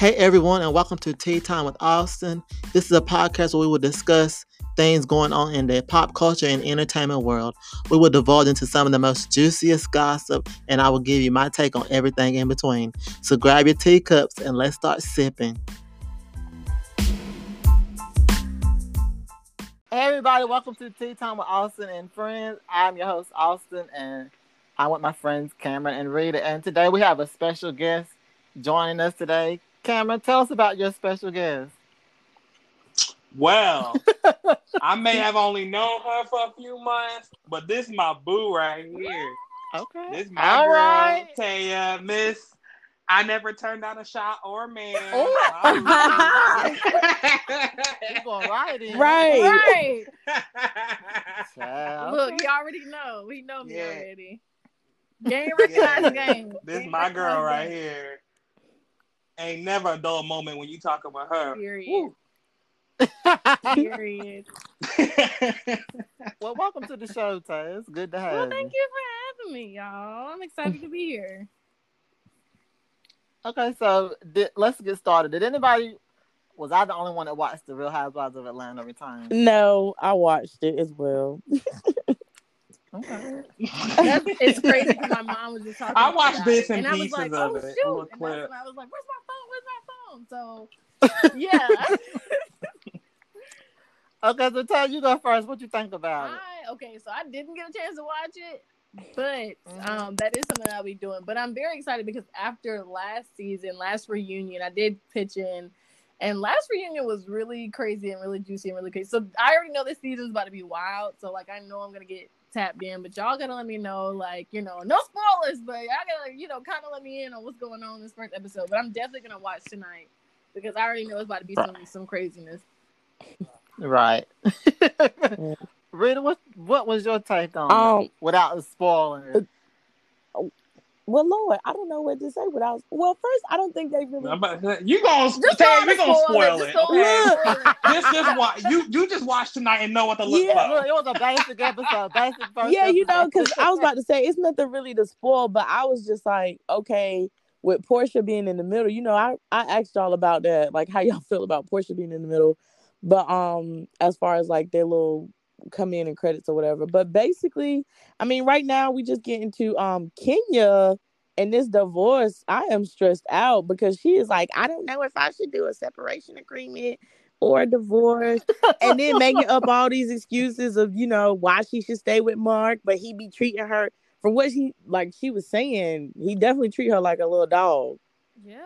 Hey everyone, and welcome to Tea Time with Austin. This is a podcast where we will discuss things going on in the pop culture and entertainment world. We will divulge into some of the most juiciest gossip, and I will give you my take on everything in between. So grab your teacups and let's start sipping. Hey everybody, welcome to Tea Time with Austin and friends. I'm your host Austin, and I'm with my friends Cameron and Rita. And today we have a special guest joining us today. Cameron, tell us about your special guest. Well, I may have only known her for a few months, but this is my boo right here. Okay. This is my All girl, right. Taya, Miss. I never turned down a shot or a man. Oh. Right in. Right. Right. Child. Look, you already know. We know me Yeah. already. Game recognize game. this Game my girl right game. here. Ain't never a dull moment when you talk about her. Period. Period. well, welcome to the show, Tay. It's good to have Well, you. thank you for having me, y'all. I'm excited to be here. Okay, so did, let's get started. Did anybody? Was I the only one that watched the Real Housewives of Atlanta return? No, I watched it as well. Okay. It's crazy because my mom was just talking. I watched about bits it, and I was pieces like, of oh, it, a Shoot. little And that's clip. when I was like, "Where's my phone? Where's my phone?" So, yeah. Okay, so Tay, you go first. What you think about it? Okay, so I didn't get a chance to watch it, but um, that is something I'll be doing. But I'm very excited because after last season, last reunion, I did pitch in, and last reunion was really crazy and really juicy and really crazy. So I already know this season's about to be wild. So like I know I'm gonna get tapped in, but y'all gotta let me know, like you know, no spoilers, but y'all gotta you know kind of let me in on what's going on in this first episode. But I'm definitely gonna watch tonight because I already know it's about to be some some craziness. Right. Rita, what what was your take on? Um, without spoiling it? Well, Lord, I don't know what to say without. Well, first, I don't think they really. About you gonna Just Taya, you gonna spoil it. go on Okay? and. Just just watch you you just watch tonight and know what to look Yeah. Look, for. it was a basic episode, basic first. yeah, you know, because I was about to say it's nothing really to spoil, but I was just like, okay, with Porsha being in the middle, you know, I I asked y'all about that, like how y'all feel about Porsha being in the middle, but um, as far as like their little come in and credits or whatever, but basically, I mean, right now we just get into um Kenya and this divorce. I am stressed out because she is like, I don't know if I should do a separation agreement or a divorce and then making up all these excuses of you know why she should stay with Mark, but he be treating her for what she like she was saying, he definitely treat her like a little dog. Yeah.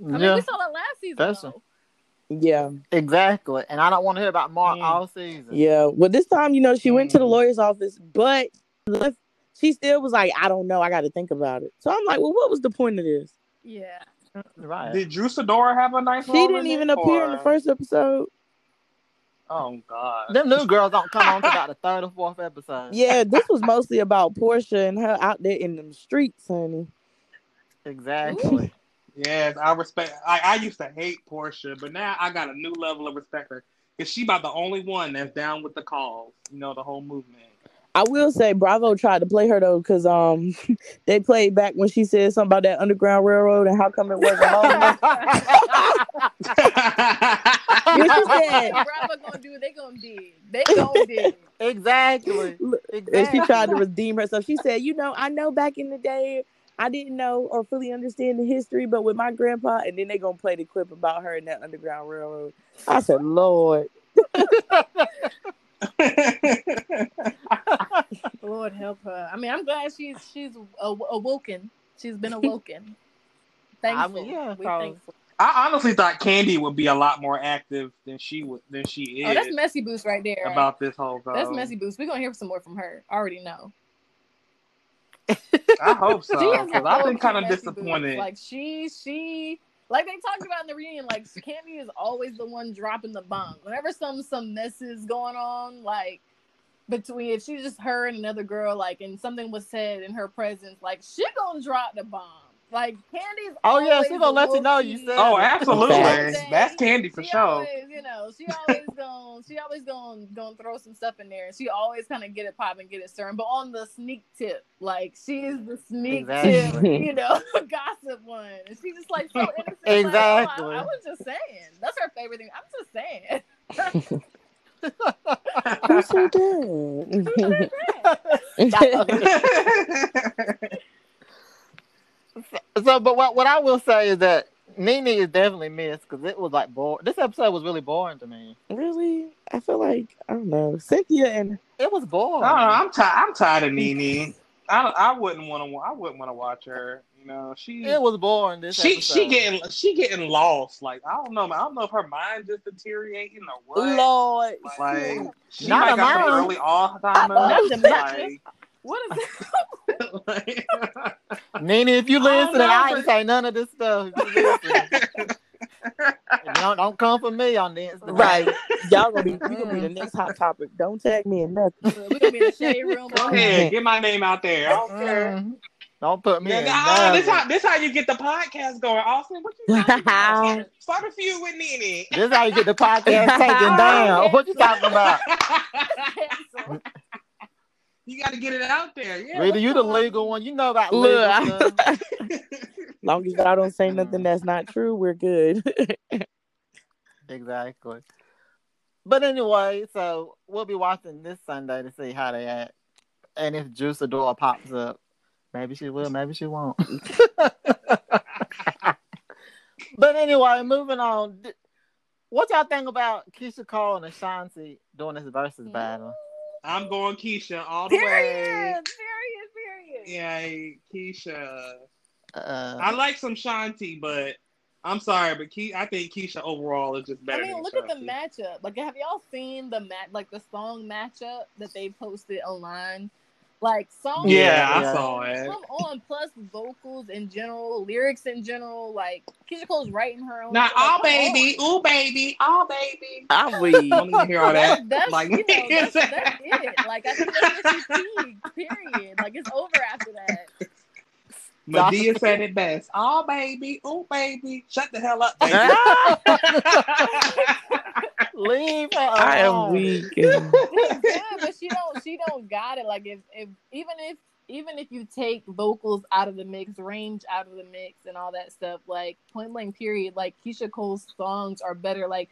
I mean, yeah, we saw that last season. That's though. Yeah, exactly. And I don't want to hear about Mark Mm. all season. yeah. Well, this time you know she went to the Mhm. lawyer's office, but left- she still was like, I don't know, I got to think about it. So I'm like, well, what was the point of this? Yeah. Right. Did Drew Sidora have a nice She didn't even it, appear in the first episode. Oh God. Them new girls don't come on to about the third or fourth episode. Yeah, this was mostly about Porsha and her out there in them streets, honey. Exactly. Yes, I respect. I, I used to hate Porsha, but now I got a new level of respect for her because she about the only one that's down with the cause. You know, the whole movement. I will say Bravo tried to play her though, cause um they played back when she said something about that Underground Railroad and how come it wasn't long enough. What she said? Bravo gonna do what they gonna do. They gonna do. exactly. And Exactly. she tried to redeem herself. She said, "You know, I know back in the day, I didn't know or fully understand the history, but with my grandpa, and then they gonna play the clip about her in that Underground Railroad." I said, "Lord, Lord help her. I mean, I'm glad she's she's aw- awoken. She's been awoken. Thankful. yeah, we probably. thankful. I honestly thought Kandi would be a lot more active than she would than she is Oh, that's messy boost right there. about this whole. Go. that's messy boost. We're gonna hear some more from her. I already know. I hope so because I've been kind of disappointed. Like she she like they talked about in the reunion. Like Kandi is always the one dropping the bomb. Whenever some some mess is going on, like between if she's just her and another girl, like and something was said in her presence, like she gonna drop the bomb. Like Kandi's. Oh, yeah, she always gonna let you know you said Oh, absolutely. Facts. That's Kandi for she sure. Always, you know, she always going she always going going throw some stuff in there, and she always kind of get it popping, get it stirring, but on the sneak tip, like she is the sneak Exactly. tip, you know, gossip one, and she's just like so innocent. like, oh, I- Exactly. I, was just saying, that's her favorite thing. I'm just saying. Who's said that? So, but what what I will say is that Nene is definitely missed because it was like boring. This episode was really boring to me. really? I feel like I don't know. Cynthia and It was boring. I don't know. I'm tired. I'm tired of Nene. I I wouldn't want to. I wouldn't want to watch her. You know, she It was boring. This she episode. she getting she getting lost. Like I don't know. Man. I don't know if her mind just deteriorating or what. Lord, Like she Not might a got some mind. early Alzheimer's. Like, What is that? like, Nene, if you I don't listen, know, I, ain't but- say none of this stuff. If you listen. don't, don't come for me on this. right? Y'all gonna be we gonna be the next hot topic. Don't tag me in nothing. We're gonna be in the shade room. Go ahead, get my name out there. I don't care. Mm. Don't put me Yeah, in. nah, this nothing. how this how you get the podcast going, Austin. What you talking about? Start, start a feud with Nene. This is how you get the podcast taken down. What you talking about? So, you got to get it out there. Yeah. Rita, you the legal one. You know that. Look, stuff. long as y'all don't say nothing that's not true, we're good. Exactly. But anyway, so we'll be watching this Sunday to see how they act. And if Drew Sidora pops up, maybe she will, maybe she won't. but anyway, moving on. What y'all think about Keyshia Cole and Ashanti doing this Verzuz mm. battle? I'm going Keyshia all the period. way. Period. Period. Yeah, Keyshia. Uh, I like some Shanti, but I'm sorry, but Ke- I think Keyshia overall is just better. I mean, than look at the matchup. Like, have y'all seen the mat, like the song matchup that they posted online? Like, song. Yeah, I saw it. Come on, plus vocals in general, lyrics in general. Like Keyshia Cole's writing her own. Not shit. Like, oh, all baby, on. ooh baby, all baby. I'm weak. Don't even hear all that. That's, that's Like- you know that's, that's it. Like I think that's what she peaked. Period. Like it's over after that. Madea said it best. Oh, baby, ooh baby, shut the hell up, baby. leave her I am alone. weak. She's good, but she don't. She don't got it. Like if, if even if even if you take vocals out of the mix, range out of the mix, and all that stuff, like point blank period, like Keyshia Cole's songs are better. Like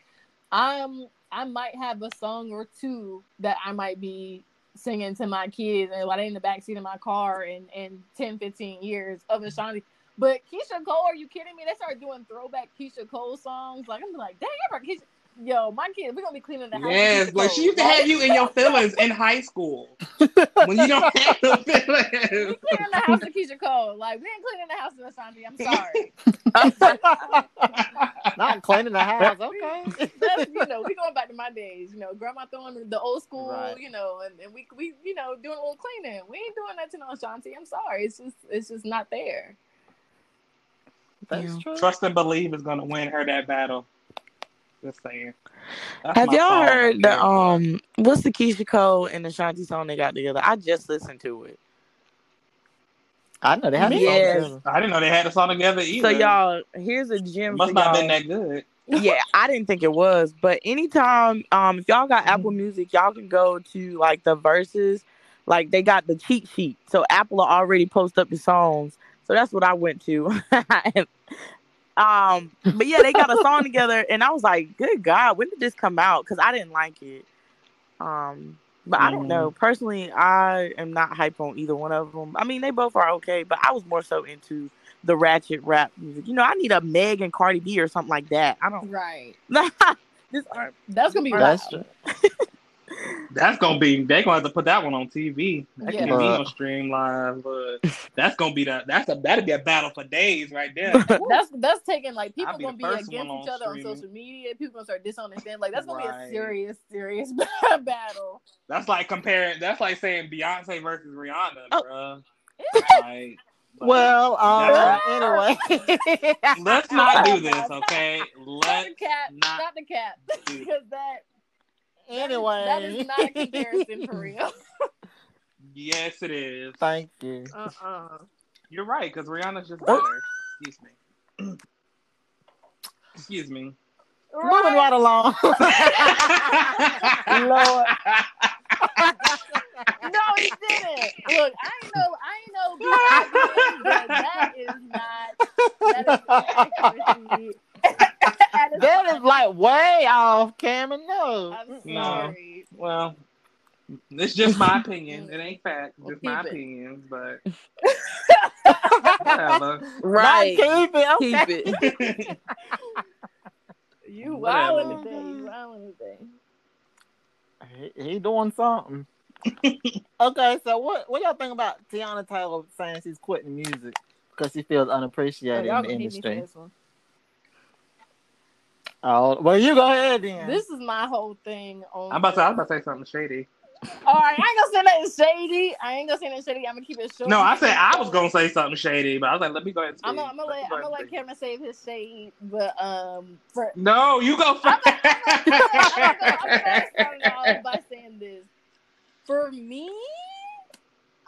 I'm, I might have a song or two that I might be singing to my kids and they in the backseat of my car in in 10, 15 years of Ashanti. But Keyshia Cole, are you kidding me? They started doing throwback Keyshia Cole songs. Like I'm like, dang, I Keyshia. Yo, my kids, we're gonna be cleaning the house. Yes, Keyshia like she used to have you in your feelings in high school when you don't have no feelings. cleaning the house with Keyshia Cole. Like we ain't cleaning the house with Ashanti. I'm sorry. Not cleaning the house. Okay. That's you know, we going back to my days. You know, grandma throwing the old school. Right. You know, and, and we we you know doing a little cleaning. We ain't doing that to no Ashanti. I'm sorry. It's just it's just not there. That's Yeah. true. Trust and believe is gonna win her that battle. Just saying. That's Have y'all heard the um what's the Keyshia Cole and the Shanti song they got together? I just listened to it. I know they have Yes. yes. I didn't know they had a song together either. So y'all, here's a it gem must for not y'all. been that good. yeah, I didn't think it was, but anytime um if y'all got Apple Mm-hmm. Music, y'all can go to like the verses, like they got the cheat sheet. So Apple will already post up the songs. So that's what I went to. um, but yeah, they got a song together, and I was like, "Good God, when did this come out?" Because I didn't like it. Um, but I don't know. Personally, I am not hype on either one of them. I mean, they both are okay, but I was more so into the ratchet rap music. You know, I need a Meg and Cardi B or something like that. I don't. Right. this aren't. That's gonna be That's wild. true. That's gonna be. They're gonna have to put that one on TV. That Yeah. can't be on stream live, but that's gonna be that. That's a. That'd be a battle for days right there. That's that's taking like people I'll be gonna be first against each on other on social media. People gonna start disowning them. Like that's gonna be a serious, serious battle. That's like comparing. That's like saying Beyonce versus Rihanna, Oh. bruh. Like, like, Well, um, That's- anyway. let's not do this, okay? Let's the cap. not Stop the cap. do Because that anyway. that is not a comparison for real. Yes, it is. Thank you. Uh uh You're right, because Rihanna's just better. Excuse me. Excuse me. Moving right along. Lord. No, he didn't. Look, I know, I ain't know, BID, but that is not. That is inaccuracy. That is that is like way off, Cameron. No. I'm No. well, it's just my opinion. It ain't fact. Well, Just my keep it. opinions, but. Right. Not keep it. Okay. Keep it. You Whatever. wildin' today. You wildin' today. He, he doing something. okay, so what what y'all think about Teyana Taylor saying she's quitting music because she feels Oh, unappreciated y'all in the gonna me for industry? This one. Oh, well, you go ahead then. This is my whole thing on. I'm about to. I was about to say something shady. All right, I ain't gonna say nothing shady. I ain't gonna say nothing shady. I'm gonna keep it short. No, I said I was gonna say something shady, but I was like, let me go ahead. And I'm gonna, I'm gonna Let me let go I'm gonna let. Cameron save his shade, but um, for No, you go I'm first. gonna, I'm gonna, I'm gonna, I'm gonna start it off by saying this. For me,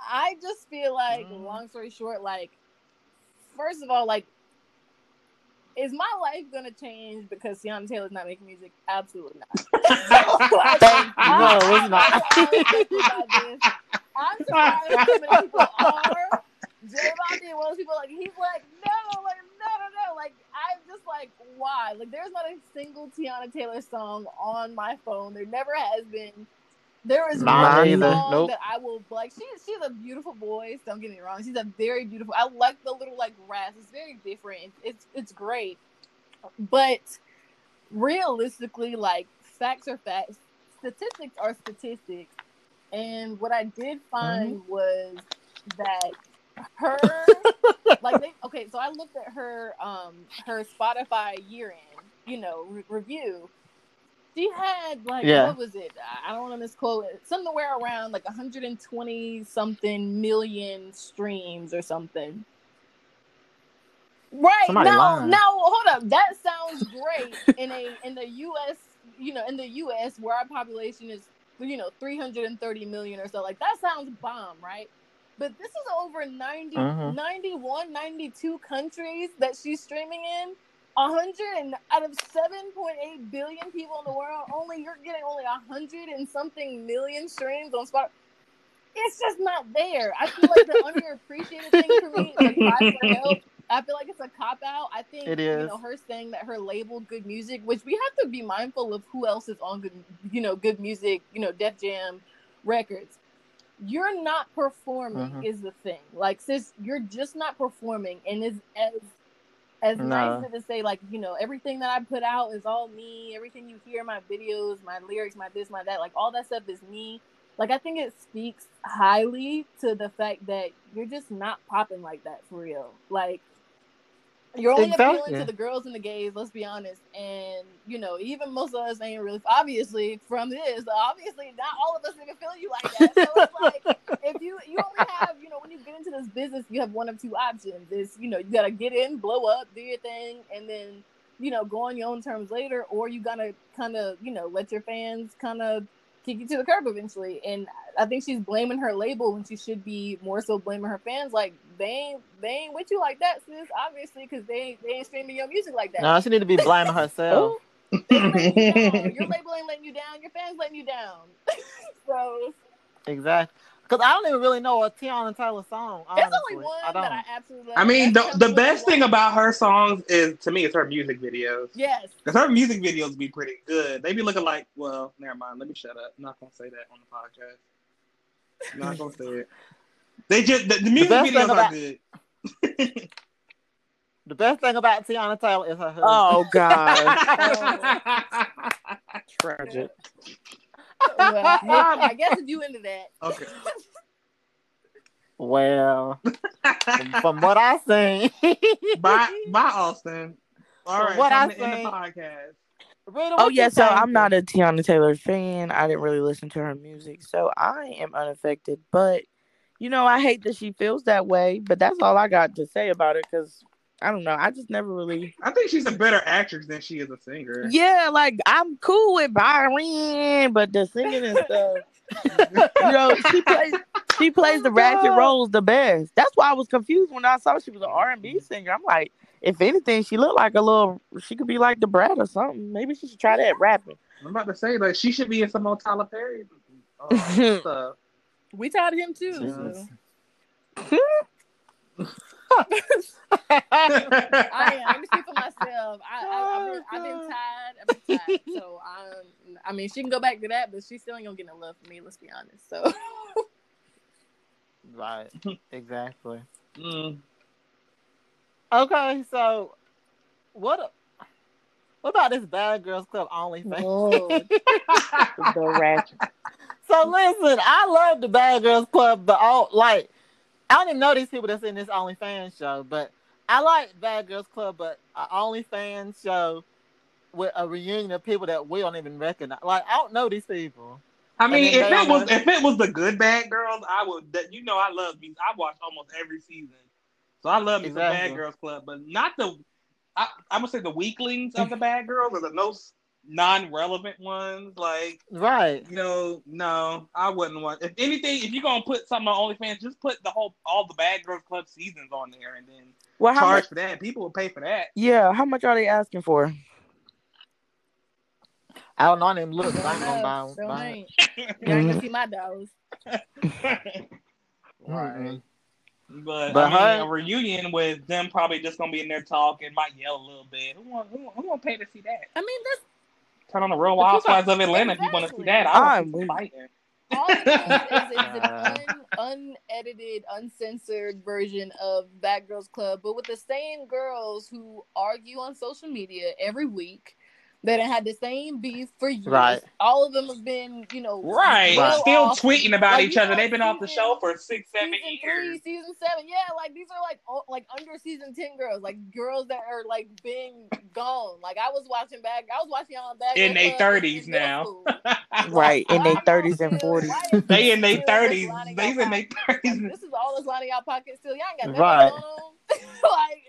I just feel like, Mm. long story short, like, first of all, like, is my life gonna change because Teyana Taylor's not making music? Absolutely not. Like, Thank I'm- No, it's not. honest with you about this. I'm surprised how many people are. J Balvin, one of those people, like he's like, no, like no, no, no. Like I'm just like, why? Like there's not a single Teyana Taylor song on my phone. There never has been. There is Mine one either. song Nope. that I will like. She, she's a beautiful voice. Don't get me wrong. She's a very beautiful. I like the little like rasp. It's very different. It's it's great, but realistically, like facts are facts. Statistics are statistics. And what I did find was that her like they okay, so I looked at her um her Spotify year end, you know, re- review. She had like Yeah. what was it? I- don't want to misquote it. Somewhere around like 120 something million streams or something. Right. Somebody now, lying. now hold up. That sounds great in a in the US, you know, in the US where our population is, you know, 330 million or so. Like that sounds bomb, right? But this is over 90, Mhm. 91, 92 countries that she's streaming in. 100 and out of 7.8 billion people in the world, only you're getting only 100 and something million streams on Spotify. It's just not there. I feel like the underappreciated thing for me, like Cry for Help, I feel like it's a cop out. I think It you know her saying that her label Good Music, which we have to be mindful of who else is on good, you know, Good Music, you know, Def Jam records. You're not performing Mhm. is the thing. Like, sis, you're just not performing, and as as as No. nice as to say, like, you know, everything that I put out is all me. Everything you hear, my videos, my lyrics, my this, my that, like all that stuff is me. Like, I think it speaks highly to the fact that you're just not popping like that for real. Like, you're only appealing to the girls and the gays, let's be honest. And, you know, even most of us ain't really, obviously, from this, obviously, not all of us even feel you like that. So it's like, if you you only have you know when you get into this business you have one of two options is you know you gotta get in blow up do your thing and then you know go on your own terms later or you gotta kind of you know let your fans kind of kick you to the curb eventually and i think she's blaming her label when she should be more so blaming her fans like they ain't they ain't with you like that sis obviously because they ain't they ain't streaming your music like that No, she need to be blaming herself. You down. your label ain't letting you down your fans letting you down so exactly. Because I don't even really know a Teyana Taylor song. there's Honestly. only one I don't. that i absolutely love. I mean, the, the Tell Me What best You thing Want. about her songs is to me is her music videos. Yes. Because her music videos be pretty good. They be looking like, well, never mind. Let me shut up. I'm not gonna say that on the podcast. I'm not gonna say it. They just the, the music best thing videos are about- good. the best thing about Teyana Taylor is her husband. Oh God. Tragic. Well, yeah, I guess if you into that. okay. Well, from, from what I seen, Bye, bye, Austin. All From right, what time I to end the podcast. Rita, Oh yeah, so? I'm not a Teyana Taylor fan. I didn't really listen to her music, so I am unaffected. But you know, I hate that she feels that way. But that's all I got to say about it because I don't know. I just never really. I think she's a better actress than she is a singer. Yeah, like I'm cool with Byron, but the singing and stuff. you know, she plays she plays the ratchet God. roles the best. That's why I was confused when I saw she was an R and B singer. I'm like, if anything, she looked like a little. She could be like the Brat or something. Maybe she should try that rapping. I'm about to say like she should be in some more Tyler Perry uh, stuff. We tired of him too. Jesus. so. I am. Let me speak for myself. I, I, I've, been, I've been tired. I've been tired. So um, I mean, she can go back to that, but she still ain't gonna get no love from me. Let's be honest. So Right. Exactly. Mm. Okay, so what? a- What about this Bad Girls Club OnlyFans? Lord. the ratchet. So listen, I love the Bad Girls Club, but all like I don't even know these people that's in this OnlyFans show, but I like Bad Girls Club, but an OnlyFans show with a reunion of people that we don't even recognize. Like I don't know these people. I mean, if it was if it was the good bad girls, I would. That you know, I love these. I watch almost every season, so I love Exactly. Bad Girls Club, but not the. I, I'm gonna say the weaklings of the Bad Girls or the most non-relevant ones. Like Right. you know, no, I wouldn't want. If anything, if you're gonna put something on OnlyFans, just put the whole all the Bad Girls Club seasons on there, and then Well, charge much? for that. People will pay for that. Yeah, how much are they asking for? I don't know. I didn't look. I ain't gonna buy, Enough. So buy ain't. Y'all ain't gonna see my dogs. right. But, But I mean, her- a reunion with them probably just gonna be in there talking, might yell a little bit. Who want who, who want to pay to see that? I mean, that's Turn on the Real The people- Housewives of Atlanta if you want to see that. I I'm want to with- fighting. all it is, is, is an un, uh. unedited, uncensored version of Bad Girls Club, but with the same girls who argue on social media every week. That had the same beef for years. Right. All of them have been, you know, Right. well Still off. tweeting about Like, each other. know, They've been off the show for six, seven season years. three, season seven. Yeah, like these are like oh, like under season ten girls, like girls that are like being gone. Like I was watching back, I was watching y'all on Bad In Girls their 30s now. Right, in Why their thirties and forties. They in their thirties. They in their thirties. This is all that's lining y'all pockets still. Y'all ain't got nothing Right. like,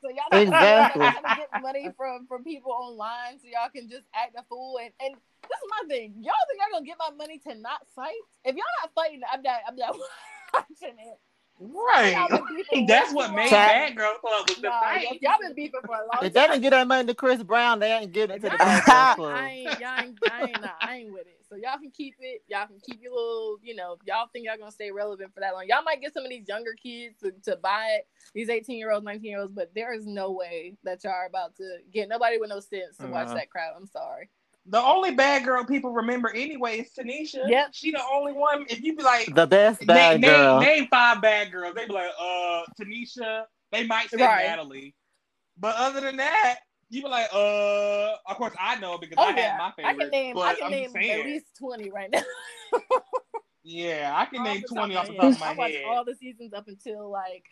so y'all not Exactly. trying to get money from from people online so y'all can just act a fool. And and this is my thing. Y'all think y'all gonna get my money to not fight? If y'all not fighting, I'm not. I'm not watching it. Right. Y'all been beefing That's what made long. Bad Girl Club was the Nah, fight. y- y'all been beefing for a long If they didn't get that money to Chris Brown, they ain't giving it to the Y'all Bad ain't- Club. I ain't, y'all ain't, I ain't, nah, I ain't with it. So y'all can keep it. Y'all can keep your little, you know, y'all think y'all gonna stay relevant for that long. Y'all might get some of these younger kids to, to buy it, these 18 year olds, 19 year olds, but there is no way that y'all are about to get nobody with no sense to watch Uh-huh. that crowd. I'm sorry. The only bad girl people remember anyway is Tanisha. Yep. She the only one. If you be like, The best name, bad name, girl. name five bad girls, they be like, uh, Tanisha. They might say Right. Natalie. But other than that, you be like, uh, of course I know because Oh I yeah, had my I favorite. can name, but I can I'm name saying, at least 20 right now. yeah, I can Off name twenty off the top of my head. I watched all the seasons up until like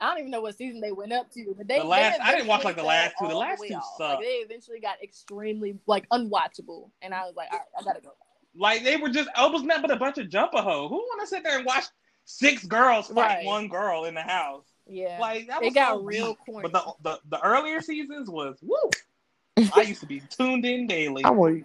I don't even know what season they went up to, but they The last- they I didn't watch, like, the last two. The last way two off. sucked. Like they eventually got extremely like unwatchable, and I was like, all right, I gotta go. Like they were just, it was nothing but a bunch of jumper hoe. Who want to sit there and watch six girls fight Right. one girl in the house? Yeah, Like that was it got so real weak. corny. But the, the the earlier seasons was woo. I used to be tuned in daily. I'm with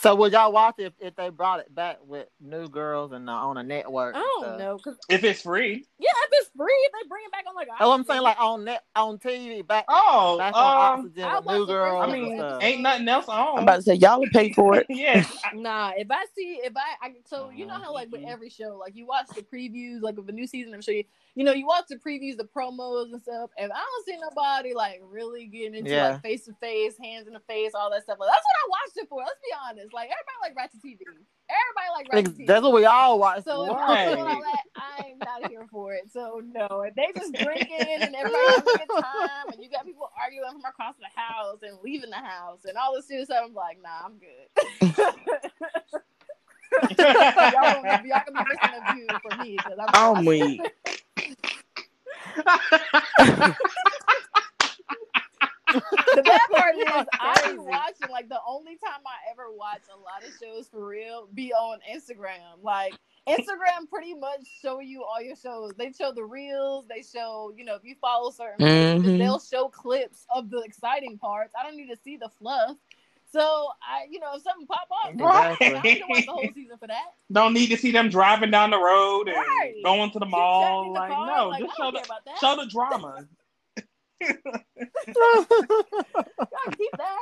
So would y'all watch it if, if they brought it back with new girls and uh, on a network? I don't know, cause If it's free. yeah, if it's free, if they bring it back on like. Oh, I'm saying like on net on TV back Oh, back on um, Oxygen I with watch new the girls. I mean, ain't nothing else on. I'm about to say y'all would pay for it. yeah, Nah, if I see if I, I so you know how like with every show, like you watch the previews, like of a new season, I'm sure you you know, you watch the previews, the promos and stuff. and I don't see nobody like really getting into Yeah. like face to face, hands in the face, all that stuff, like that's what I watched it for. Let's be honest. Like everybody like Ratchet TV. Everybody like Ratchet Ex- TV. That's what we all watch. So if Right. I'm all that, I'm not here for it. So no, if they just drinking and everybody having a good time, and you got people arguing from across the house and leaving the house and all this stupid stuff, I'm like, nah, I'm good. y'all, don't, y'all can be listening to you for me because I'm, I'm weak. the bad part is I be watching like the only time I ever watch a lot of shows for real be on Instagram. Like Instagram pretty much show you all your shows. They show the reels, they show, you know, if you follow certain Mhm. they'll show clips of the exciting parts. I don't need to see the fluff. So I, you know, if something pop off, then Right. I don't need to watch the whole season for that. Don't need to see them driving down the road and Right. going to the mall. the Like, car, no, like, just show the care about that. show the drama. Y'all keep that.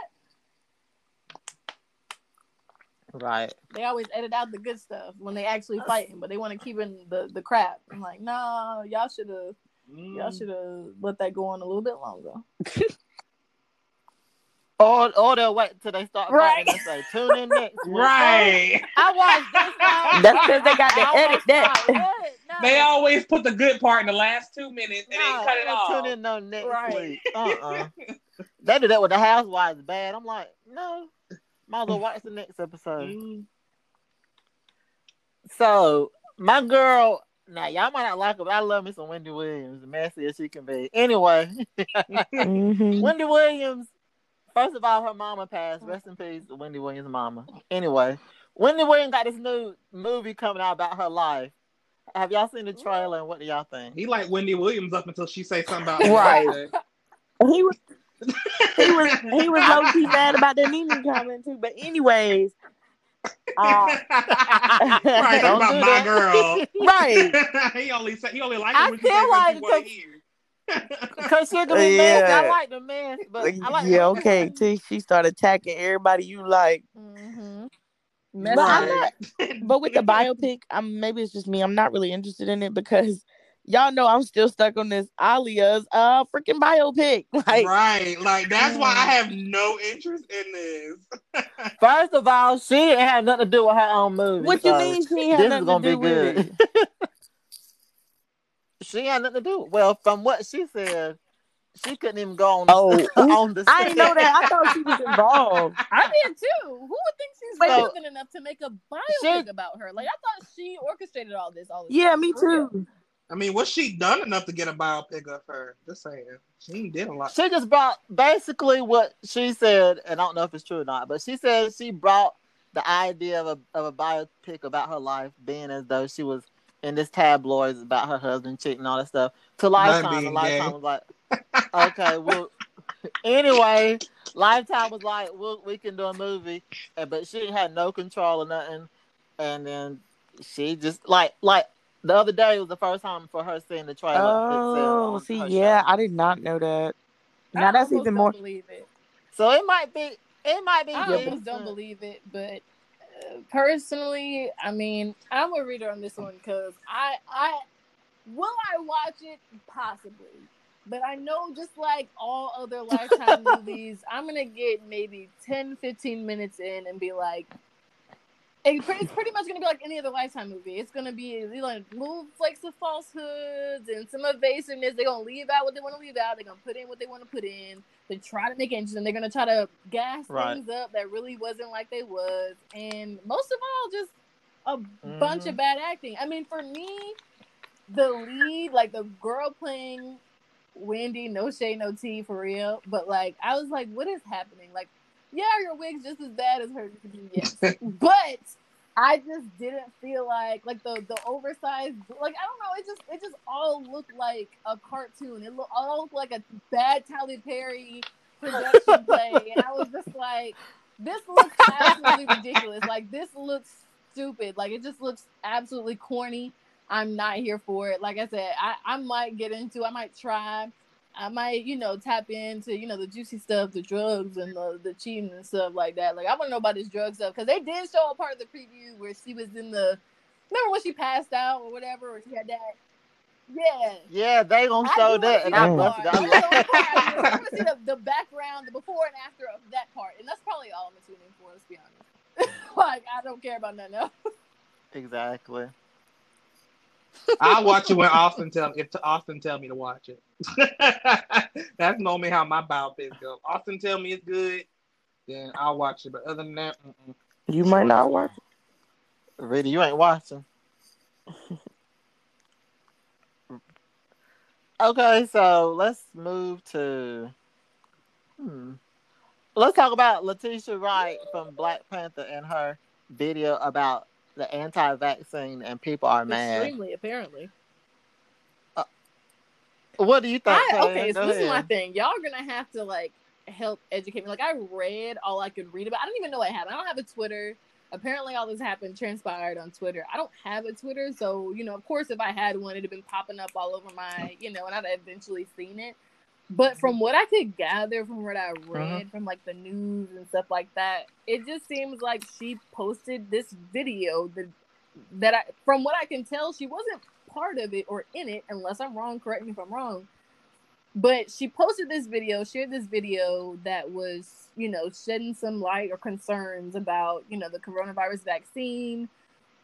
right. They always edit out the good stuff when they actually fighting, but they want to keep in the the crap. I'm like, no, y'all should have y'all Mm. should have let that go on a little bit longer. Or or they'll wait till they start Right. fighting and say, tune in next week. Right. I watched this now. That's because they got to I edit that. No. They always put the good part in the last two minutes and No, then cut it don't off. Tune in no next Right. week. Uh-uh. they did that with the housewives bad. I'm like, no. Might as well watch the next episode. Mm. So my girl, now y'all might not like her, but I love me some Wendy Williams, messy as she can be. Anyway, Mhm. Wendy Williams. First of all, her mama passed. Rest in peace, Wendy Williams' mama. Anyway, Wendy Williams got this new movie coming out about her life. Have y'all seen the trailer? And what do y'all think? He like Wendy Williams up until she say something about Right. He was he was he was low key mad about that Nene comment too. But anyways, uh, right, about my girl. right. he only say he only like I it when she feel like you want to hear. Cause she can be messy. I like the mess, but I like yeah, okay. Till she started attacking everybody you like. Mm-hmm. But I'm not. But with the biopic, I'm maybe it's just me. I'm not really interested in it because y'all know I'm still stuck on this Aaliyah's uh freaking biopic. Like, right, like that's why I have no interest in this. First of all, she didn't have nothing to do with her own movie. what you mean she had nothing gonna do with good. it? she had nothing to do. Well, from what she said, she couldn't even go on. Oh, on the. I didn't know that. I thought she was involved. I did too. Who would think she's So- relevant enough to make a biopic about her? Like I thought she orchestrated all this. All this Yeah, stuff. me too. I mean, was she done enough to get a biopic of her? Just saying, she ain't did a lot. She just brought basically what she said, and I don't know if it's true or not, but she said she brought the idea of a of a biopic about her life, being as though she was in this tabloids about her husband cheating, and all that stuff, to Lifetime, and Lifetime gay. was like, okay, well, anyway, Lifetime was like, we'll, we can do a movie, and, but she had no control or nothing, and then she just like like the other day was the first time for her seeing the trailer. Oh, see, yeah, show. I did not know that. I Now that's even more. Believe it. So it might be, it might be. I decent. don't believe it, but personally, I mean, I'm a reader on this one because I, I, will I watch it possibly, but I know just like all other Lifetime movies, I'm gonna get maybe 10, 15 minutes in and be like. It's pretty, much gonna be like any other Lifetime movie. It's gonna be know, little flakes of falsehoods and some evasiveness. They're gonna leave out what they want to leave out. They're gonna put in what they want to put in They try to make it interesting. They're gonna try to gas Right. things up that really wasn't like they was, and most of all, just a bunch Mhm. of bad acting. I mean, for me, the lead, like the girl playing Wendy, no shade, no tea, for real. But like, I was like, what is happening? Like, yeah, your wig's just as bad as hers. Yes, but I just didn't feel like like the the oversized like I don't know it just it just all looked like a cartoon. It looked all looked like a bad Tyler Perry production play, and I was just like, this looks absolutely ridiculous. Like this looks stupid. Like it just looks absolutely corny. I'm not here for it. Like I said, I, I might get into, I might try, I might, you know, tap into, you know, the juicy stuff, the drugs and the, the cheating and stuff like that. Like I want to know about this drug stuff because they did show a part of the preview where she was in the, remember when she passed out or whatever, or she had that. Yeah. Yeah, they gonna show that, and I that busted part. out. That's the only part I do. I want to see the, the background, the before and after of that part, and that's probably all I'm tuning for. Let's be honest. like I don't care about nothing else. Exactly. I'll watch it when Austin tell if Austin tell me to watch it. That's normally how my biopics go. Austin tell me it's good, then I'll watch it. But other than that, mm-mm. You might not watch. It. Really, you ain't watching. okay, so let's move to. Hmm. Let's talk about Letitia Wright from Black Panther and her video about the anti-vaccine and people are mad. Extremely, apparently. Uh, what do you think? I, okay, so this is my thing. Y'all are gonna have to like help educate me. Like I read all I could read about. I don't even know what happened. I don't have a Twitter. Apparently, all this happened transpired on Twitter. I don't have a Twitter, so you know, of course, if I had one, it'd have been popping up all over my, you know, and I'd eventually seen it. But from what I could gather from what I read Uh-huh. from like the news and stuff like that, it just seems like she posted this video that that I from what I can tell, she wasn't part of it or in it, unless I'm wrong, correct me if I'm wrong. But she posted this video, shared this video that was, you know, shedding some light or concerns about, you know, the coronavirus vaccine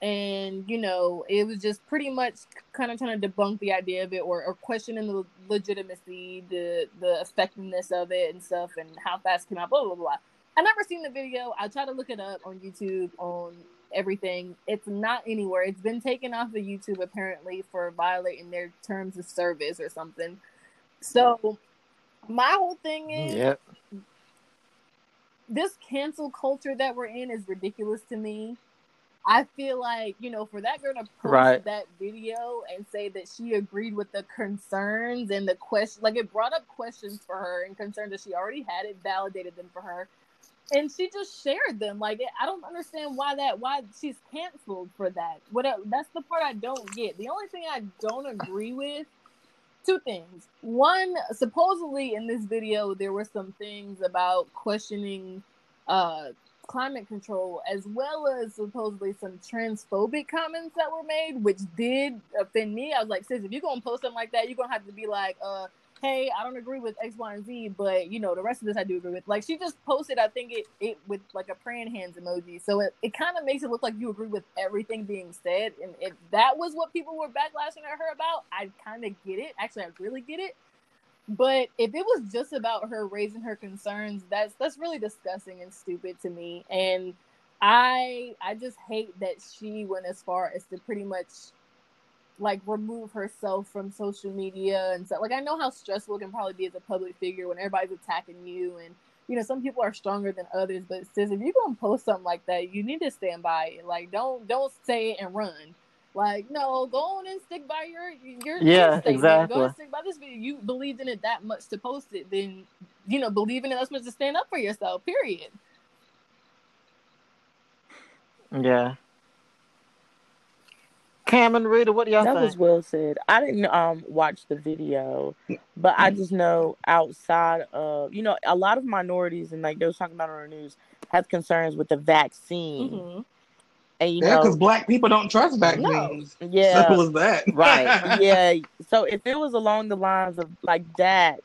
and you know it was just pretty much kind of trying to debunk the idea of it or, or questioning the legitimacy the the effectiveness of it and stuff and how fast came out blah blah blah. I never seen the video. I tried to look it up on youtube on everything. It's not anywhere. It's been taken off of youtube apparently for violating their terms of service or something. So my whole thing is mm, Yep. this cancel culture that we're in is ridiculous to me. I feel like, you know, for that girl to post Right. that video and say that she agreed with the concerns and the question, like it brought up questions for her and concerns that she already had, it validated them for her. And she just shared them. Like, I don't understand why that, why she's canceled for that. What that's the part I don't get. The only thing I don't agree with two things. One, supposedly in this video, there were some things about questioning uh, climate control, as well as supposedly some transphobic comments that were made, which did offend me. I was like, sis, if you're gonna post something like that, you're gonna have to be like, uh, hey, I don't agree with X, Y, and Z, but you know, the rest of this I do agree with. Like she just posted, I think it it with like a praying hands emoji. So it, it kind of makes it look like you agree with everything being said. And if that was what people were backlashing at her about, I kind of get it. Actually, I really get it. But if it was just about her raising her concerns, that's that's really disgusting and stupid to me. And I I just hate that she went as far as to pretty much like remove herself from social media and stuff. Like I know how stressful it can probably be as a public figure when everybody's attacking you and you know some people are stronger than others. But sis, if you're gonna post something like that, you need to stand by it. Like don't don't say it and run. Like no, go on and stick by your your Yeah, instinct, man. Go and stick by this video. You believed in it that much to post it, then you know believe in it that much to stand up for yourself. Period. Yeah. Cam and Rita, what do y'all That think? was well said. I didn't um watch the video, but I just know outside of you know a lot of minorities and like they was talking about on the news have concerns with the vaccine, hmm and you Yeah, because black people don't trust vaccines. yeah Simple as that. right yeah. So if it was along the lines of like that,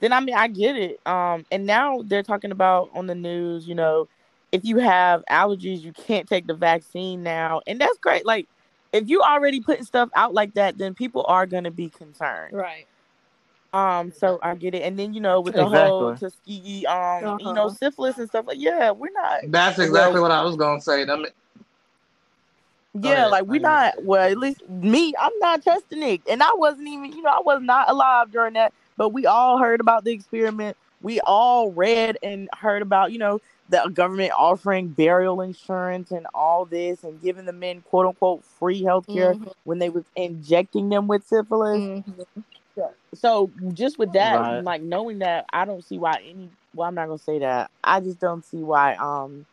then I mean I get it. Um, and now they're talking about on the news, you know, if you have allergies, you can't take the vaccine now, and that's great. Like if you already putting stuff out like that, then people are gonna be concerned. Right. Um, so I get it. And then you know, with the whole Tuskegee, um, you know, Uh-huh. syphilis and stuff like, yeah, we're not. That's exactly what I was gonna say. I mean, Go Yeah, ahead, like we go ahead. not. Well, at least me, I'm not trusting it, and I wasn't even. You know, I was not alive during that. But we all heard about the experiment. We all read and heard about, you know, the government offering burial insurance and all this, and giving the men quote unquote free health care Mhm. when they was injecting them with syphilis. Mhm. So just with that, Right. like knowing that, I don't see why any. Well, I'm not gonna say that. I just don't see why. Um,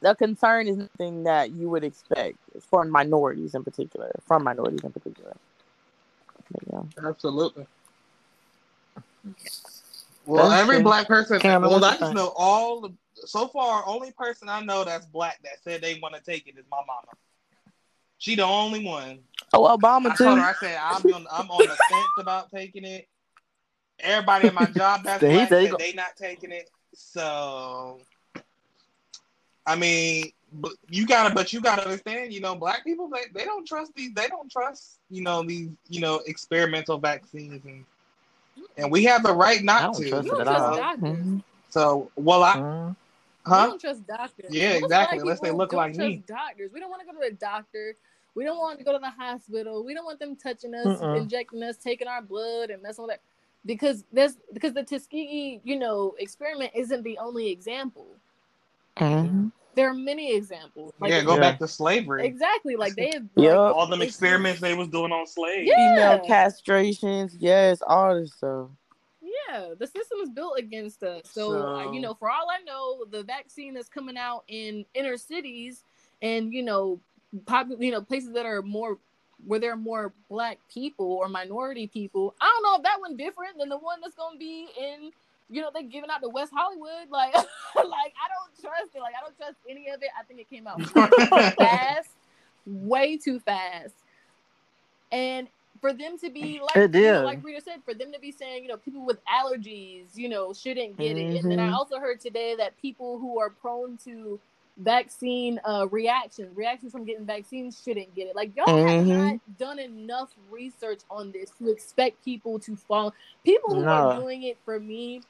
the concern is nothing that you would expect for minorities in particular. From minorities in particular. But, yeah. absolutely. Well, That's every true. black person. Cameron, well, I just know all. The, so far, only person I know that's black that said they want to take it is my mama. She the only one. Oh, Obama I told her, too. I said, I'll be on, I'm on the fence about taking it. Everybody in my job that's black said he said go- they not taking it. So, I mean, but you gotta, but you gotta understand, you know, black people they, they don't trust these, they don't trust, you know, these, you know, experimental vaccines, and and we have the right I not don't to. trust You don't trust doctors. Mhm. So, well, I. We huh? don't trust doctors. Yeah, Most exactly, black unless they look don't like trust me. Doctors. We don't want to go to a doctor. We don't want to go to the hospital. We don't want them touching us, Mm-mm. injecting us, taking our blood, and messing with that. Because there's because the Tuskegee, you know, experiment isn't the only example. Mhm. There are many examples. Like, yeah, go Yeah. back to slavery. Exactly. Like they have. Yup. Like, All them experiments they was doing on slaves. Yeah. Female castrations, yes, all this stuff. Yeah, the system is built against us. So, uh, So- you know, for all I know, the vaccine that's coming out in inner cities and you know, pop, you know, places that are more where there are more black people or minority people. I don't know if that one different than the one that's gonna be in, you know, they're giving out to West Hollywood. Like, like I don't trust it. Like I don't trust any of it. I think it came out fast, way too fast. And for them to be like, It you know, did. like Rita said, for them to be saying, you know, people with allergies, you know, shouldn't get it. And then I Mhm. also heard today that people who are prone to vaccine uh reactions, reactions from getting vaccines shouldn't get it. Like y'all have Mhm. not done enough research on this to expect people to fall. People who are doing it for me,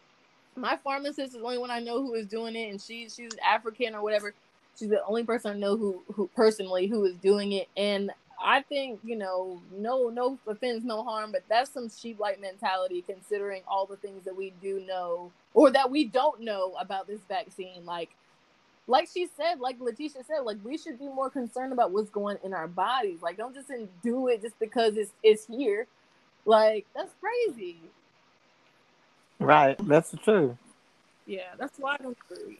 my pharmacist is the only one I know who is doing it, and she's she's African or whatever. She's the only person I know who who personally who is doing it, and I think you know, no no offense, no harm, but that's some sheep like mentality considering all the things that we do know or that we don't know about this vaccine. Like like she said, like Letitia said, like we should be more concerned about what's going in our bodies. Like don't just do it just because it's it's here. Like that's crazy. Right, that's the truth. Yeah, that's why I don't agree.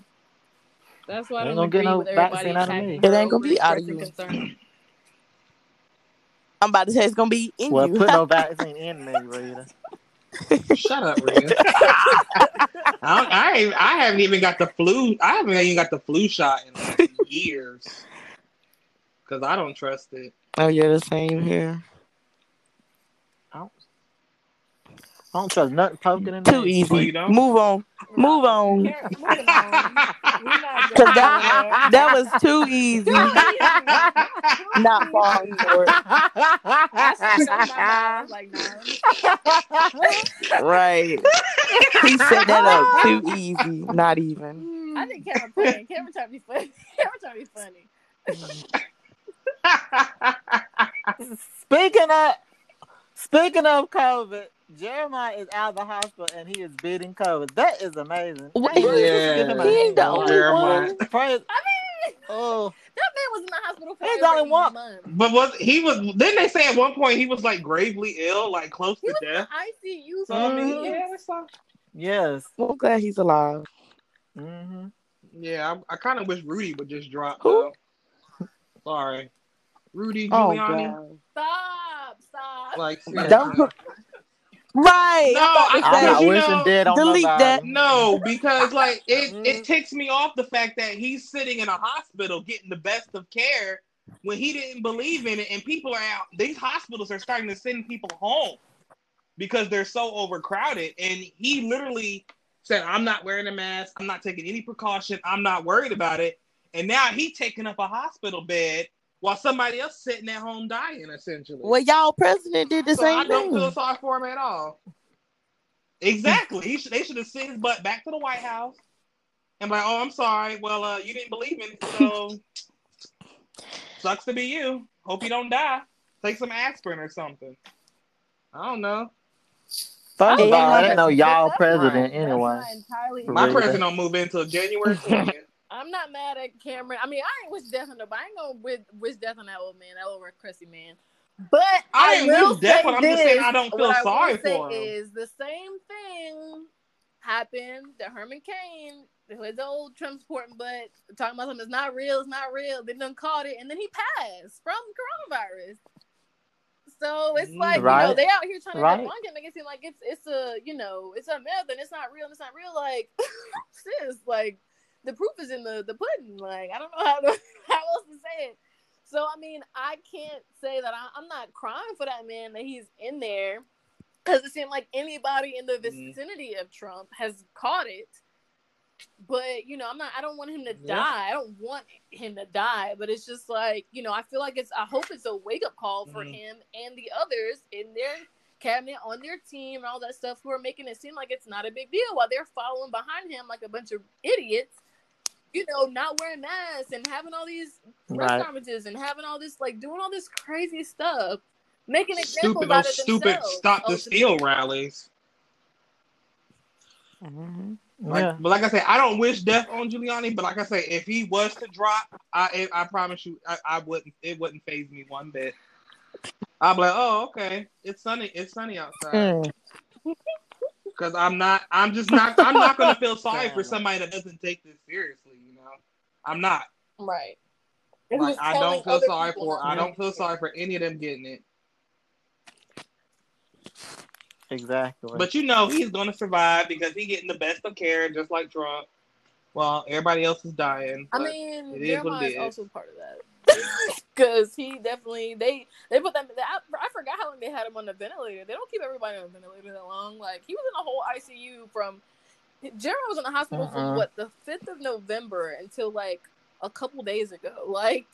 That's why I Ain't don't gonna get agree no with everybody vaccine out of me. It ain't gonna be out of you. concern. I'm about to say it's gonna be in Well, you. put no vaccine in me, Rita. Shut up, Rita. I, I, ain't, I haven't even got the flu. I haven't even got the flu shot in like years because I don't trust it. oh, you're the same here. I don't trust nothing poking in Too me. Oh, you easy. don't? Move on. Move on. Here, on. Cause that, that was too easy. Not falling for it. I shut my mouth. I was like, no. Right. He set that up too easy. Not even. I think Cameron playing. Cameron trying to be funny. Cameron trying to be funny. speaking of speaking of COVID, Jeremiah is out of the hospital and he is beating COVID. That is amazing. Wait, Hey, let's yeah. give him a He ain't the only Jeremiah. one. Praise- I mean, Oh, that man was in the hospital for He's over only a one- month. but was he was? Didn't they say at one point he was like gravely ill, like close He to was death? the ICU So for I mean, months. yeah, that's all. yes. I'm glad he's alive. hmm Yeah, I, I kind of wish Rudy would just drop. Who? Sorry, Rudy Oh Giuliani. god. Stop, stop. like, Don't seriously. Right. No, I'm I- I'm say, not you wishing know, dead on delete nobody. that. No, because like it, it mm-hmm. ticks me off the fact that he's sitting in a hospital getting the best of care when he didn't believe in it, and people are out. These hospitals are starting to send people home because they're so overcrowded, and he literally said, "I'm not wearing a mask. I'm not taking any precaution. I'm not worried about it." And now he taking up a hospital bed while somebody else sitting at home dying, essentially. Well, y'all president did the same thing. so I don't feel sorry for him at all. Exactly. he should, they should have sent his butt back to the White House and like, oh, I'm sorry. Well, uh, you didn't believe in so sucks to be you. Hope you don't die. Take some aspirin or something. I don't know. First of all, I didn't know y'all president anyway. not entirely For My president don't move in until January 20th. I'm not mad at Cameron. I mean, I ain't wish death on nobody. I ain't gonna wish, wish death on that old man, that old crusty man. But I I, ain't will wish death say. I'm just saying. I don't feel What I will sorry say for him. Is the same thing happened to Herman Cain, his old Trump supporting, but talking about something that's not real, it's not real. They done caught it, and then he passed from coronavirus. So it's Mm, like you know they out here trying to Right. debunk it, make it seem like it's it's a you know it's a myth and it's not real and it's not real. Like sis, like the proof is in the the pudding. Like I don't know how to, how else to say it. So I mean, I can't say that I, I'm not crying for that man that he's in there because it seemed like anybody in the Mhm. vicinity of Trump has caught it. But you know, I'm not. I don't want him to Yeah. die. I don't want him to die. But it's just like you know, I feel like it's. I hope it's a wake up call for Mhm. him and the others in their cabinet on their team and all that stuff who are making it seem like it's not a big deal while they're following behind him like a bunch of idiots you know, not wearing masks and having all these press Right. conferences and having all this, like, doing all this crazy stuff, making examples Stupid, out those of stupid themselves. stop the ultimately. steal rallies. Mhm. Like, yeah. But like I said, I don't wish death on Giuliani. But like I say, if he was to drop, I I promise you, I, I wouldn't. It wouldn't phase me one bit. I'd be like, oh, okay, it's sunny. It's sunny outside. Mm. Because I'm not. I'm just not. I'm not gonna feel sorry for somebody that doesn't take this seriously. You know, I'm not. Right. Like, I don't feel sorry for. I don't feel sorry for any of them getting it. Exactly. But you know he's gonna survive because he's getting the best of care, just like Trump. Well, everybody else is dying. I mean, it is what Jeremiah it is is. also part of that because he definitely they they put them. I, I forgot how long they had him on the ventilator. They don't keep everybody on the ventilator that long. Like he was in a whole ICU from. Jeremiah was in the hospital Uh-uh. from what the fifth of November until like a couple days ago. Like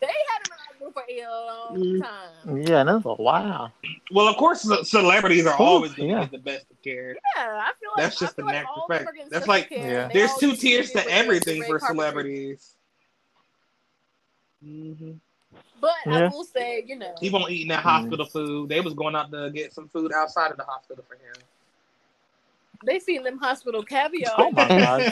they had him in the hospital for a long Mm. time. yeah, that's a while. well, of course, ce- celebrities are Ooh, always gonna yeah. get the best of care. Yeah, I feel like That's just the like natural all of them fact. That's like- care, Yeah. There's two tiers to everything for red carpet celebrities. Hmm But I will say, you know, He won't eat that hospital food. They was going out to get some food outside of the hospital for him. they feeding them hospital caviar. Oh my god.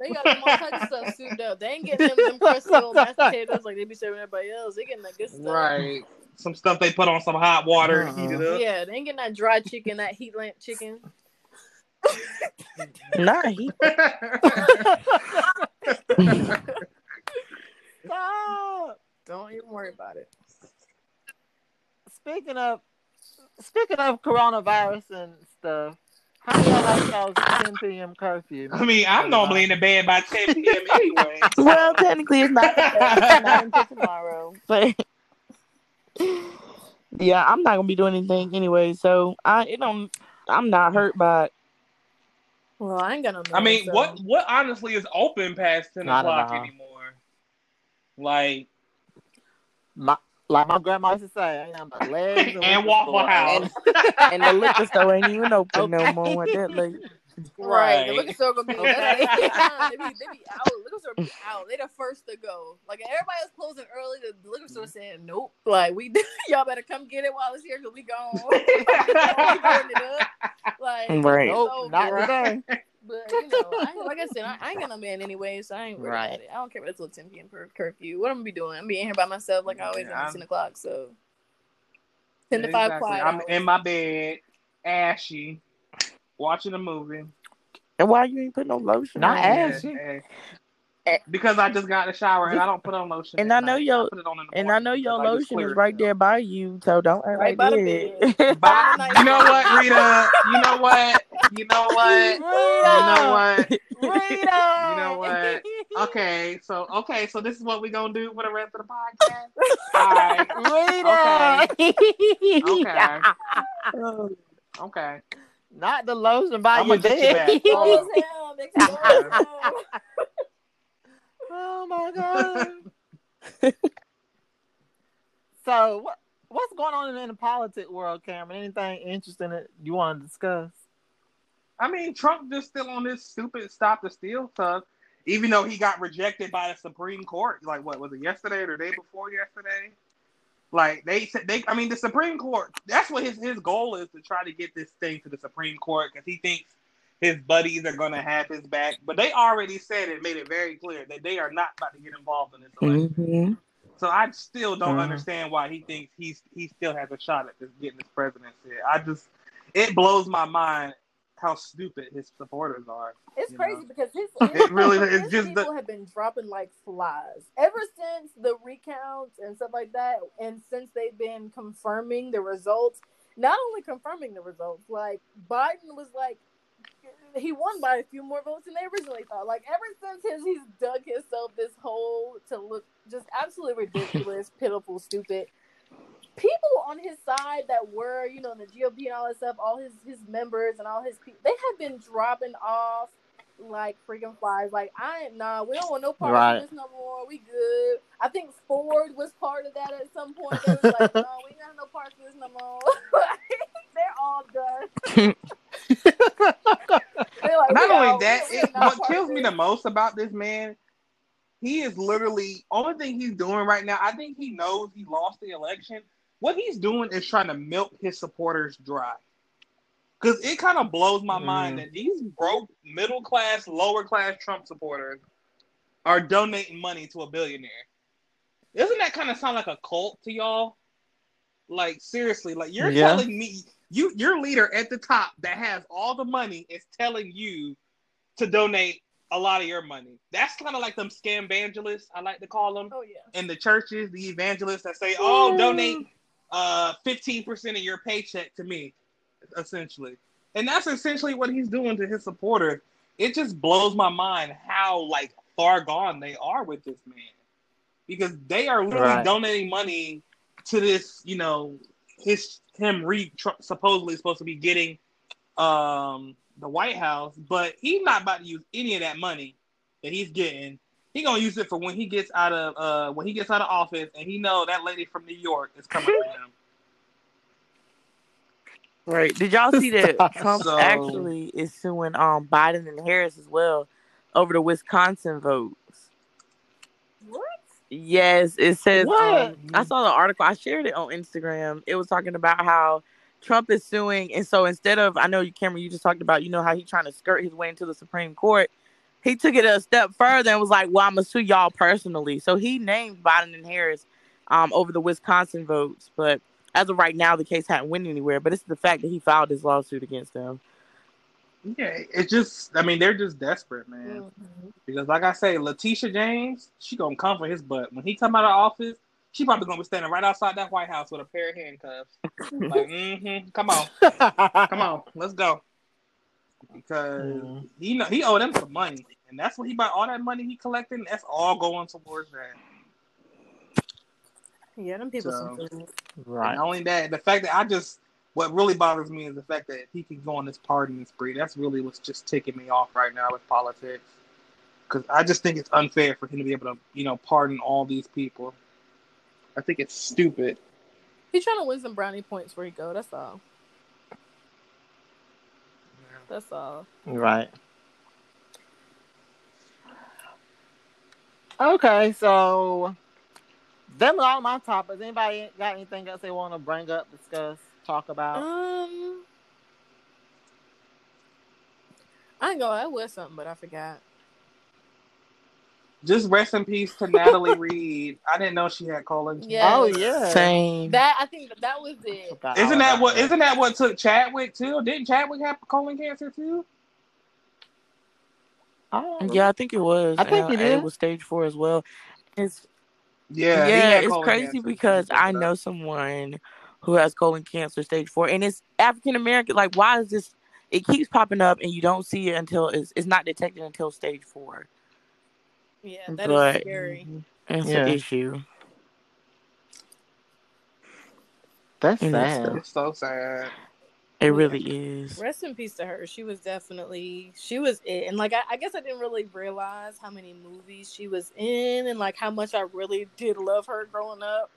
They got them all types of stuff souped up. They ain't getting them, them crusty old mashed potatoes like they be serving everybody else. They getting that good stuff. Right. Some stuff they put on some hot water and heat it up. Yeah, they ain't getting that dry chicken, that heat lamp chicken. Not he. Stop. Don't even worry about it. Speaking of speaking of coronavirus and stuff, how y'all like y'all's 10 p.m. curfew? I mean, I'm normally in the bed by 10 p.m. anyway. Well, technically, it's not, it's not until tomorrow, but yeah, I'm not gonna be doing anything anyway. So I, it don't. I'm not hurt by it. Well, I ain't got no. I mean, so- what what honestly is open past 10 Not o'clock anymore? Like, My, like my grandma used to say, ain't nothing but legs and, and liquor Waffle store. House. And the liquor store ain't even open no more at that late. Right, the Right. liquor store gonna be Okay. they, be, they be out. Liquor store be out. They the first to go. Like everybody was closing early. The liquor store saying nope. Like we, y'all better come get it while it's here because we gone. Burning it up. Like Right. it's Nope, over. not today. But you know, I, like I said, I, I ain't got no man anyway, so I ain't worried Right. about it. I don't care about this little 10 p.m. cur- curfew. What I'm gonna be doing? I'm being here by myself, like I always Yeah, am 10 o'clock. So 10 to 5 Exactly. quiet. I'm in my bed, ashy, watching a movie. And why you ain't put no lotion? Not on? Yeah, Ashy. Because I just got in the shower and I don't put on lotion. And I know night. your- put it on in the And I know your I lotion is right up. there by you, so don't act Right like by the that. bed. You know what, Rita? You know what? You know what? You know what? Rita! You know what? Okay, so okay, so this is what we're gonna do for the rest of the podcast. All right. Rita! Okay. Oh, Okay. Not the lotion by I'm your gonna bed. you back. Slow as hell, Nick, slow as hell. Oh my god. so what what's going on in the politic world, Cameron? Anything interesting that you want to discuss? I mean, Trump just still on this stupid stop the steal stuff, even though he got rejected by the Supreme Court. Like, what was it yesterday or the day before yesterday? Like they said, they. I mean, the Supreme Court. That's what his his goal is to try to get this thing to the Supreme Court because he thinks his buddies are going to have his back. But they already said it, made it very clear that they are not about to get involved in this election. mhm. So I still don't Mhm. understand why he thinks he's he still has a shot at this getting this presidency. I just it blows my mind how stupid his supporters are. It's crazy know? because his, It really his it's just people the have been dropping like flies ever since the recounts and stuff like that, and since they've been confirming the results. Not only confirming the results, like Biden was like he won by a few more votes than they originally thought. Like ever since his, he's dug himself this hole to look just absolutely ridiculous, pitiful, stupid. People on his side that were, you know, in the GOP and all that stuff, all his his members and all his people, they have been dropping off like freaking flies. Like I ain't nah, we don't want no part Right. of this no more. We good. I think Ford was part of that at some point. They was like, no, we ain't got no part of this no more. They're all done. They're like, not only out. that, it, what kills me the most about this man, he is literally only thing he's doing right now. I think he knows he lost the election. What he's doing is trying to milk his supporters dry. Because it kind of blows my Mm. mind that these broke middle class, lower class Trump supporters are donating money to a billionaire. Doesn't that kind of sound like a cult to y'all? Like seriously, like you're Yeah. telling me you your leader at the top that has all the money is telling you to donate a lot of your money. That's kind of like them scam evangelists, I like to call them Oh yeah. in the churches, the evangelists that say, "Oh, donate uh 15% of your paycheck to me," essentially. And that's essentially what he's doing to his supporters. It just blows my mind how like far gone they are with this man. Because they are literally Right. donating money to this, you know, his him re supposedly supposed to be getting um the White House, but he's not about to use any of that money that he's getting he gonna use it for when he gets out of uh when he gets out of office and he know that lady from New York is coming for him. Right. Did y'all see that Trump So- actually is suing um Biden and Harris as well over the Wisconsin votes? Yes, it says. What? Um, I saw the article. I shared it on Instagram. It was talking about how Trump is suing, and so instead of, I know you, Cameron, you just talked about, you know, how he trying to skirt his way into the Supreme Court. He took it a step further and was like, "Well, I'm gonna sue y'all personally." So he named Biden and Harris um, over the Wisconsin votes, but as of right now, the case hadn't went anywhere. But it's the fact that he filed his lawsuit against them. Yeah, it's just I mean they're just desperate, man. Mhm. Because like I say, Letitia James, she gonna come for his butt. When he come out of office, she probably gonna be standing right outside that White House with a pair of handcuffs. like, mm-hmm, come on, come on, let's go. Because Mhm. he know he owe them some money. And that's what he bought all that money he collecting, that's all going towards that. Yeah, them people. So- Right. And not only that, the fact that I just what really bothers me is the fact that he can go on this pardoning spree. That's really what's just ticking me off right now with politics. Because I just think it's unfair for him to be able to, you know, pardon all these people. I think it's stupid. He's trying to win some brownie points where he go. That's all. That's all. Right. Okay, so them are all my topics. Anybody got anything else they want to bring up, discuss, talk about? Um, I ain't gonna. That was something, but I forgot. Just rest in peace to Natalie Reid. I didn't know she had colon cancer. Yeah. Oh yeah. Same. That I think that, that was it. Forgot all Isn't that about what? Isn't that what took Chadwick too? Didn't Chadwick have colon cancer too? Oh, Yeah, I think it was. I think and, it. It was stage four as well. It's Yeah, yeah, it's crazy because I know someone who has colon cancer stage four, and it's African American. Like, why is this? It keeps popping up, and you don't see it until it's it's not detected until stage four. Yeah, that is But- scary. It's Yeah. an issue. That's And sad. It's so sad. It really is. Rest in peace to her. She was definitely she was it, and like I, I guess I didn't really realize how many movies she was in, and like how much I really did love her growing up.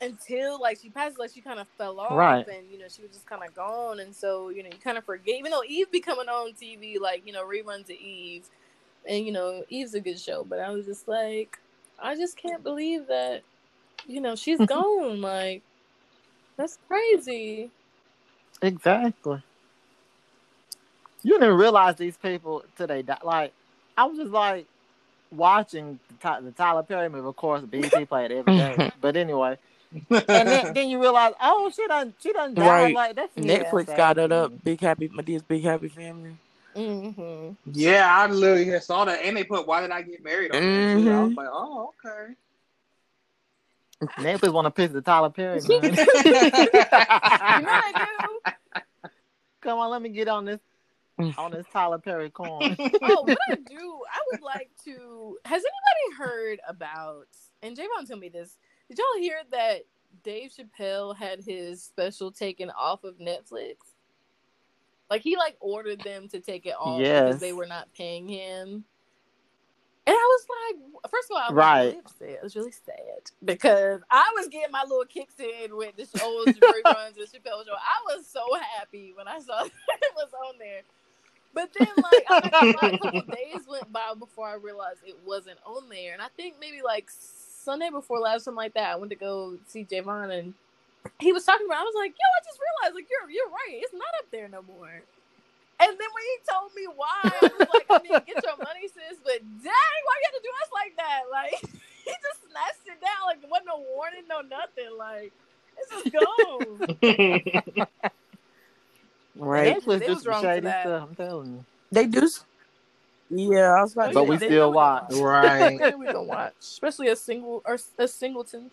Until like she passed, like she kind of fell off, Right. and you know she was just kind of gone, and so you know you kind of forget. Even though Eve be coming on TV, like you know reruns of Eve, and you know Eve's a good show, but I was just like, I just can't believe that, you know she's gone. Like that's crazy. Exactly. You didn't realize these people today. Like, I was just like watching the, Ty- the Tyler Perry movie. Of course, BT played every day. but anyway, and then, then you realize, oh, she done, she done died. Right. Like that's Netflix yeah, got sad. it up. Big happy, Madea's Big Happy Family. hmm Yeah, I literally had saw that, and they put "Why did I get married?" on there too. I was Mhm. like, "Oh, okay." Netflix want to piss the Tyler Perry. Man. You know I do. Come on, let me get on this on this Tyler Perry corn. Oh, what I do, I would like to. Has anybody heard about? And Javon told me this. Did y'all hear that Dave Chappelle had his special taken off of Netflix? Like he like ordered them to take it off Yes. because they were not paying him. And I was like, first of all, I was Right. really upset. I was really sad because I was getting my little kicks in with the old reruns of the Chappelle show. I was so happy when I saw that it was on there. But then, like, not gonna a couple days went by before I realized it wasn't on there. And I think maybe like Sunday before last, something like that, I went to go see Javon and he was talking about. I was like, "Yo, I just realized, like, you're you're right. It's not up there no more." And then when he told me why, I was like, "I mean, get your money, sis." But dang, why you have to do us like that? Like, he just snatched it down. Like, there wasn't no warning, no nothing. Like, It's just gone. Right. Netflix They do was some wrong for shady that. stuff. I'm telling you. They do. S- Yeah, I was about oh, to But say, we they- still watch. right. Yeah, we gonna watch, especially a single or a singleton.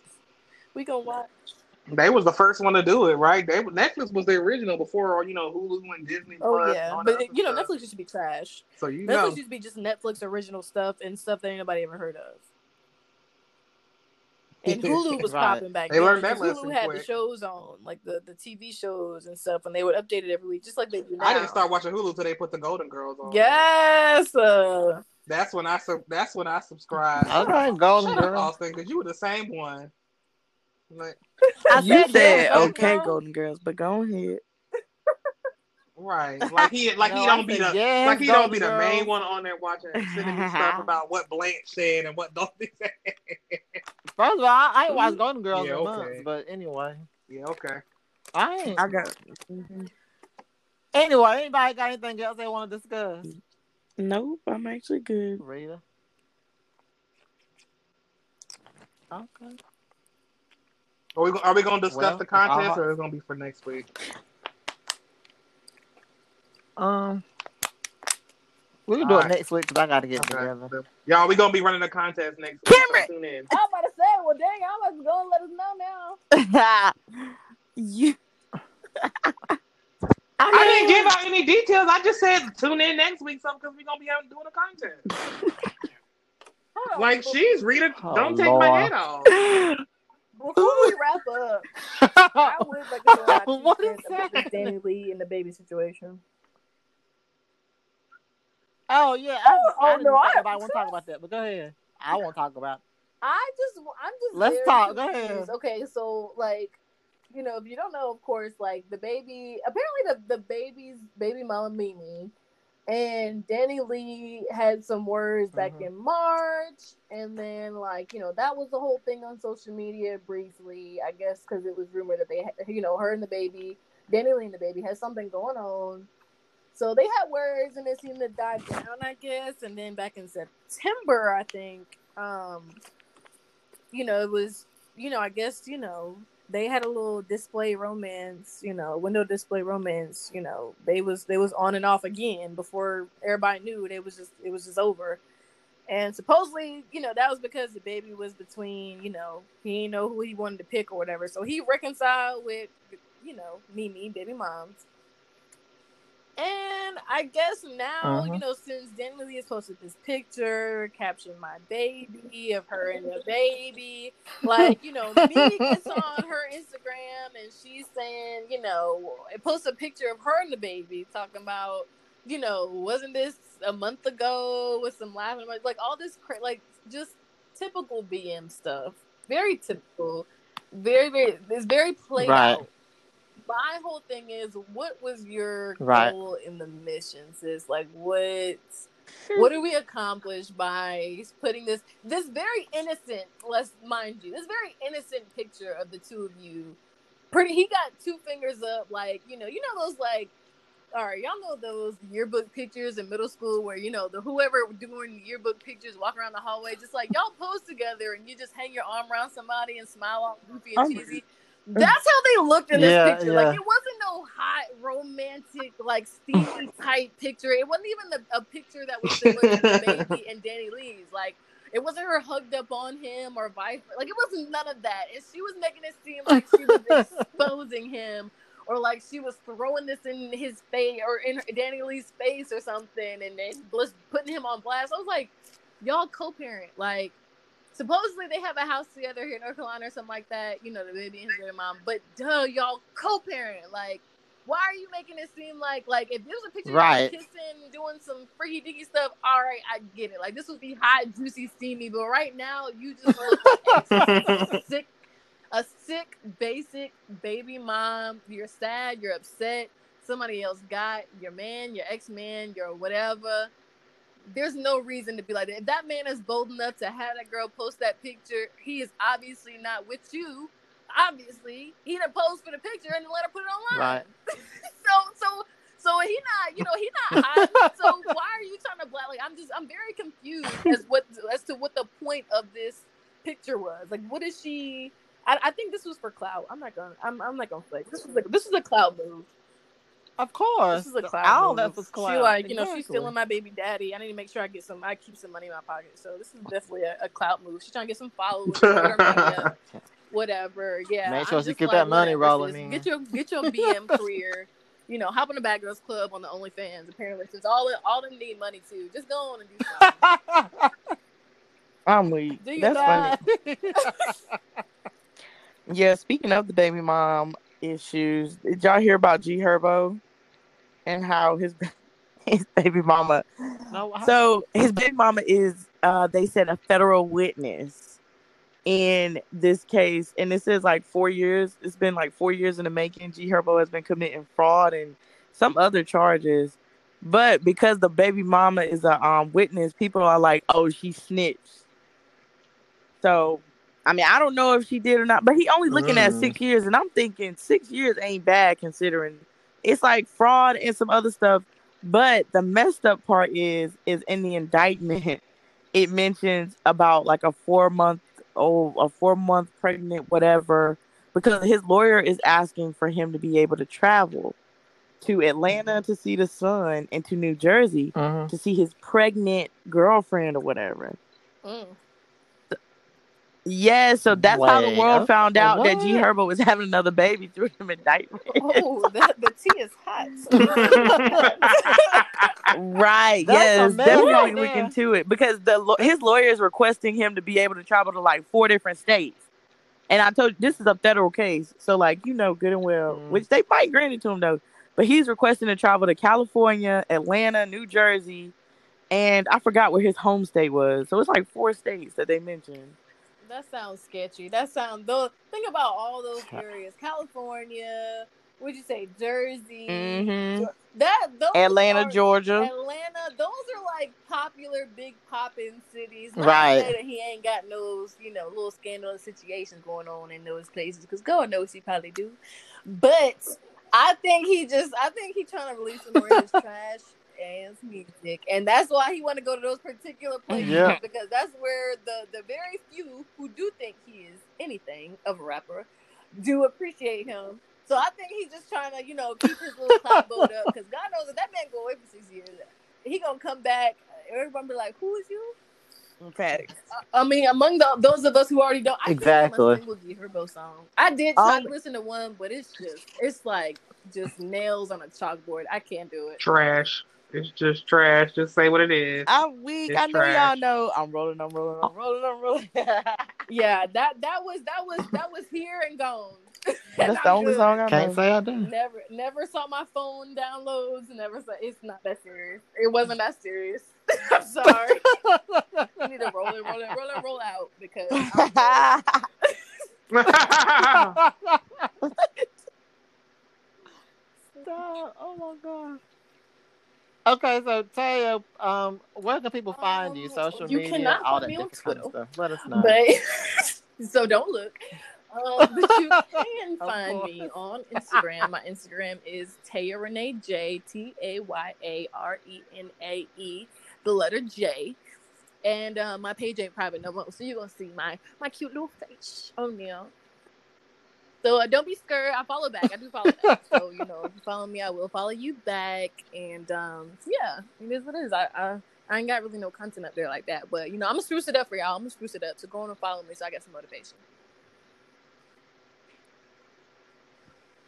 We gonna watch. They was the first one to do it, right? They Netflix was the original before you know Hulu and Disney. Oh Plus and yeah, but that you know stuff. Netflix used to be trash. So you Netflix know, used to be just Netflix original stuff and stuff that anybody ever heard of. And Hulu was Right. popping back They then. learned that because lesson Hulu had the shows on, like the, the TV shows and stuff, and they would update it every week, just like they do now. I didn't start watching Hulu till they put the Golden Girls on. Yes. Uh, that's when I sub. That's when I subscribed. Okay, Golden Shut up, Austin, because you were the same one. Like, I you said said okay, Golden Girls, but go ahead. Right? Like he, like No, he don't be the, yes, like he don't be the main one on there watching, sending me stuff about what Blanche said and what Dorothy said. First of all, I, I ain't watched Golden Girls Yeah, in okay. months, but anyway, yeah, okay. I ain't. I got. Mhm. Anyway, anybody got anything else they want to discuss? Nope, I'm actually good. Rita. Okay. Are we, are we going to discuss Well, the contest, uh-huh. or is it going to be for next week? Um, we can do it Alright. next week because I got to get Okay. together. Y'all, we gonna be running a contest next week. so Cameron! tune in. I'm about to say, well, dang, I was going to let us know now. you. I didn't give out any details. I just said tune in next week, something because we're gonna be having doing a contest. Like she's Rita, Oh, don't take my head off. Before we wrap up, I would like to know my What two is cents about this that? Danny Lee in DaBaby situation. Oh yeah, I, Oh, I no, I- about. I want to talk about that, but go ahead. I won't talk about. I just, I'm just. Let's talk. Go ahead. Okay, so like, you know, if you don't know, of course, like DaBaby, apparently the DaBaby's baby mama Mimi, and DaniLeigh had some words back Mhm. in March, and then like you know that was the whole thing on social media briefly, I guess, because it was rumored that they, had, you know, her and DaBaby, Danny Lee and DaBaby had something going on. So they had words and it seemed to die down, I guess. And then back in September, I think, um, you know, it was, you know, I guess, you know, they had a little display romance, you know, window display romance, you know, they was they was on and off again before everybody knew it was just it was just over. And supposedly, you know, that was because DaBaby was between, you know, he didn't know who he wanted to pick or whatever. So he reconciled with, you know, Mimi, baby moms. And I guess now, you Mhm. know, since DaniLeigh has posted this picture, caption my baby of her and DaBaby, like, you know, me gets on her Instagram and she's saying, you know, it posts a picture of her and DaBaby talking about, you know, wasn't this a month ago with some laughing, like all this, cra- like just typical BM stuff. Very typical. Very, very, it's very played Right. out my whole thing is what was your Right. goal in the mission sis like what hmm. what do we accomplish by putting this this very innocent let's mind you this very innocent picture of the two of you pretty he got two fingers up like you know you know those like all right y'all know those yearbook pictures in middle school where you know the whoever doing yearbook pictures walk around the hallway just like y'all pose together and you just hang your arm around somebody and smile all goofy and Oh. cheesy that's how they looked in this Yeah, picture. yeah. Like it wasn't no hot, romantic, like steamy type picture. It wasn't even the, a picture that was similar baby and DaniLeigh's. Like it wasn't her hugged up on him or vice. Like it wasn't none of that. And she was making it seem like she was exposing him or like she was throwing this in his face or in DaniLeigh's face or something, and then putting him on blast. I was like, y'all co-parent, like supposedly they have a house together here in North Carolina or something like that. You know, DaBaby and his mom. But duh, y'all co-parent. Like, why are you making it seem like like if there was a picture Right. of you kissing, doing some freaky dicky stuff? All right, I get it. Like this would be hot, juicy, steamy. But right now, you just look like sick, a sick, basic baby mom. You're sad. You're upset. Somebody else got your man, your ex man, your whatever there's no reason to be like that. If that man is bold enough to have that girl post that picture, he is obviously not with you. Obviously, he done posed for the picture and let her put it online. Right. so, so, so he not, you know, he not so why are you trying to black? Like, I'm just, I'm very confused as what as to what the point of this picture was. Like, what is she I, I think this was for clout. I'm not gonna. I'm, I'm not gonna flex. This was a this was a clout move. Of course, This is a clout all move. that was clout. She like, you know, she's stealing my baby daddy. I need to make sure I get some. I keep some money in my pocket. So this is definitely a, a clout move. She's trying to get some followers, get her money up, whatever. Yeah, Make sure she keep like, that money rolling in. Get your get your BM career. You know, hop on the Bad Girls Club on the OnlyFans. Apparently, since all all them need money too, just go on and do something. I'm weak. Do you That's not? funny. Yeah, speaking of the baby mom issues, did y'all hear about G Herbo and how his his baby mama? no, I- So his baby mama is, uh, they said, a federal witness in this case, and this is like four years. It's been like four years in the making. G Herbo has been committing fraud and some other charges, but because the baby mama is a um witness, people are like, oh, she snitched. So, I mean, I don't know if she did or not, but he only looking at Mm. six years, and I'm thinking six years ain't bad considering it's like fraud and some other stuff. But the messed up part is, is in the indictment, it mentions about like a four month old, a four month pregnant, whatever, because his lawyer is asking for him to be able to travel to Atlanta to see the son and to New Jersey Mhm. to see his pregnant girlfriend or whatever. Mm. Yeah, so that's how the world okay, found out that G what? Herbo was having another baby through him indictment. Oh, the, the tea is hot. right. That's yes, definitely right look there. into it because the his lawyer is requesting him to be able to travel to like four different states. And I told you this is a federal case, so like you know good and well, Mm. which they might grant it to him though. But he's requesting to travel to California, Atlanta, New Jersey, and I forgot where his home state was. So it's like four states that they mentioned. That sounds sketchy. That sounds though. Think about all those areas: California. Would you say Jersey? hmm That those Atlanta, are- Georgia. Atlanta. Those are like popular, big poppin' cities. Not Right. that he ain't got no, you know, little scandalous situations going on in those places because God knows he probably do. But I think he just, I think he trying to release some more of his trash ass music, and that's why he want to go to those particular places Yeah. because that's where the the very few who do think he is anything of a rapper do appreciate him. So I think he's just trying to, you know, keep his little clout boat up because God knows if that man go away for six years, he gonna come back. Everyone be like, "Who is you?" Facts. I mean, among the, those of us who already know, I Exactly. Exactly. G Herbo song. I did try Um, to listen to one, but it's just, it's like just nails on a chalkboard. I can't do it. trash. It's just trash. Just say what it is. I'm weak. It's I know y'all know. I'm rolling. I'm rolling. I'm rolling. I'm rolling. Yeah, that that was that was that was here and gone. That's the only good. song I Can't say I do. Never, never saw my phone downloads. Never saw. It's not that serious. It wasn't that serious. I'm sorry. You need to roll it, roll it, roll it, roll out because I'm. Stop. Oh my god. Okay, so Taya, um, where can people find you? Um, Social you media, all that different kind of stuff. Let us know. but so don't look. Um, but you can find me on Instagram. My Instagram is Taya Renae J T A Y A R E N A E, the letter J. And uh, my page ain't private no more, so you're gonna see my my cute little face on there. So uh, don't be scared. I follow back. I do follow back. So you know, if you follow me, I will follow you back. And um, yeah, it is what it is. I, I I ain't got really no content up there like that, but you know, I'm gonna spruce it up for y'all. I'm gonna spruce it up. So go on and follow me, so I get some motivation.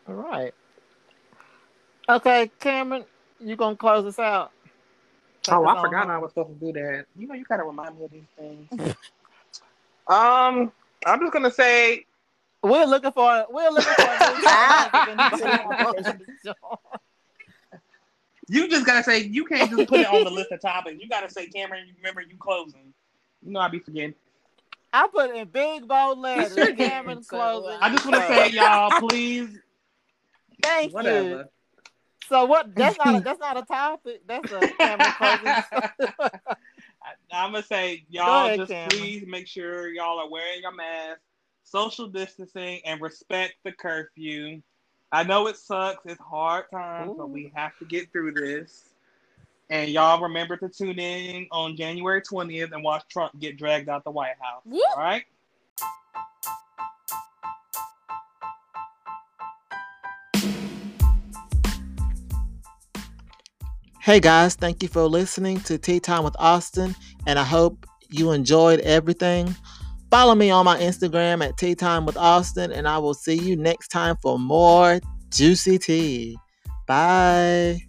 All right. Okay, Cameron, you gonna close us out? Oh, I forgot home. I was supposed to do that. You know, you gotta remind me of these things. um, I'm just gonna say, We're looking for we're looking for a new guest if anybody wants to join. you just gotta say, you can't just put it on the list of topics. You gotta say, Cameron, you remember you closing. You know, I be forgetting. I put it in big bold letters. Cameron closing. I just want to say, y'all, please, Thank you. So what? That's not a, that's not a topic. That's a Cameron closing. I'm gonna say, y'all, ahead, just Cameron. please make sure y'all are wearing your mask, social distancing and respect the curfew. I know it sucks. It's hard times, but we have to get through this. And y'all remember to tune in on January 20th and watch Trump get dragged out the White House. Whoop. All right? Hey guys, thank you for listening to Tea Time with Austin, and I hope you enjoyed everything. Follow me on my Instagram at Tea Time with Austin, and I will see you next time for more juicy tea. Bye.